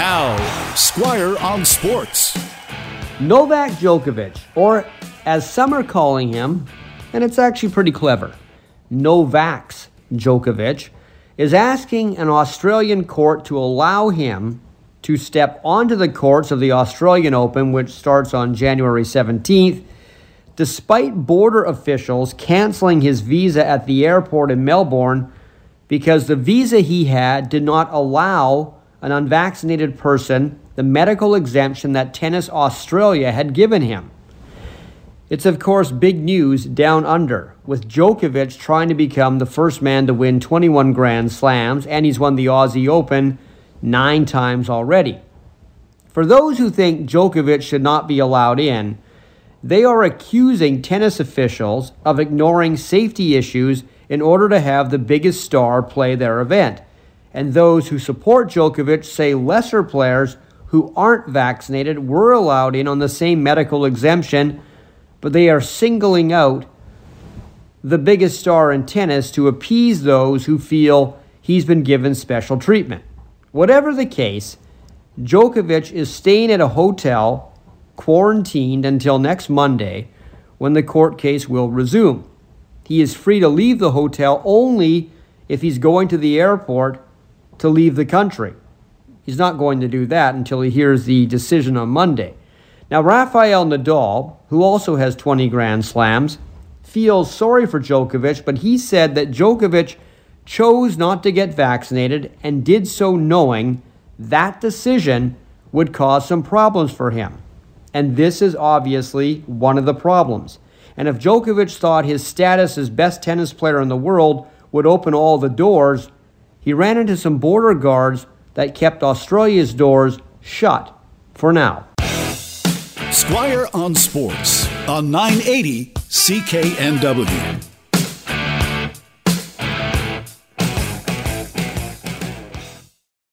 Now, Squire on Sports. Novak Djokovic, or as some are calling him, and it's actually pretty clever, Novax Djokovic, is asking an Australian court to allow him to step onto the courts of the Australian Open, which starts on January 17th, despite border officials canceling his visa at the airport in Melbourne because the visa he had did not allow an unvaccinated person the medical exemption that Tennis Australia had given him. It's, of course, big news down under, with Djokovic trying to become the first man to win 21 Grand Slams, and he's won the Aussie Open nine times already. For those who think Djokovic should not be allowed in, they are accusing tennis officials of ignoring safety issues in order to have the biggest star play their event. And those who support Djokovic say lesser players who aren't vaccinated were allowed in on the same medical exemption, but they are singling out the biggest star in tennis to appease those who feel he's been given special treatment. Whatever the case, Djokovic is staying at a hotel, quarantined until next Monday, when the court case will resume. He is free to leave the hotel only if he's going to the airport to leave the country. He's not going to do that until he hears the decision on Monday. Now, Rafael Nadal, who also has 20 Grand Slams, feels sorry for Djokovic, but he said that Djokovic chose not to get vaccinated and did so knowing that decision would cause some problems for him. And this is obviously one of the problems. And if Djokovic thought his status as best tennis player in the world would open all the doors, he ran into some border guards that kept Australia's doors shut for now. Squire on Sports on 980 CKNW.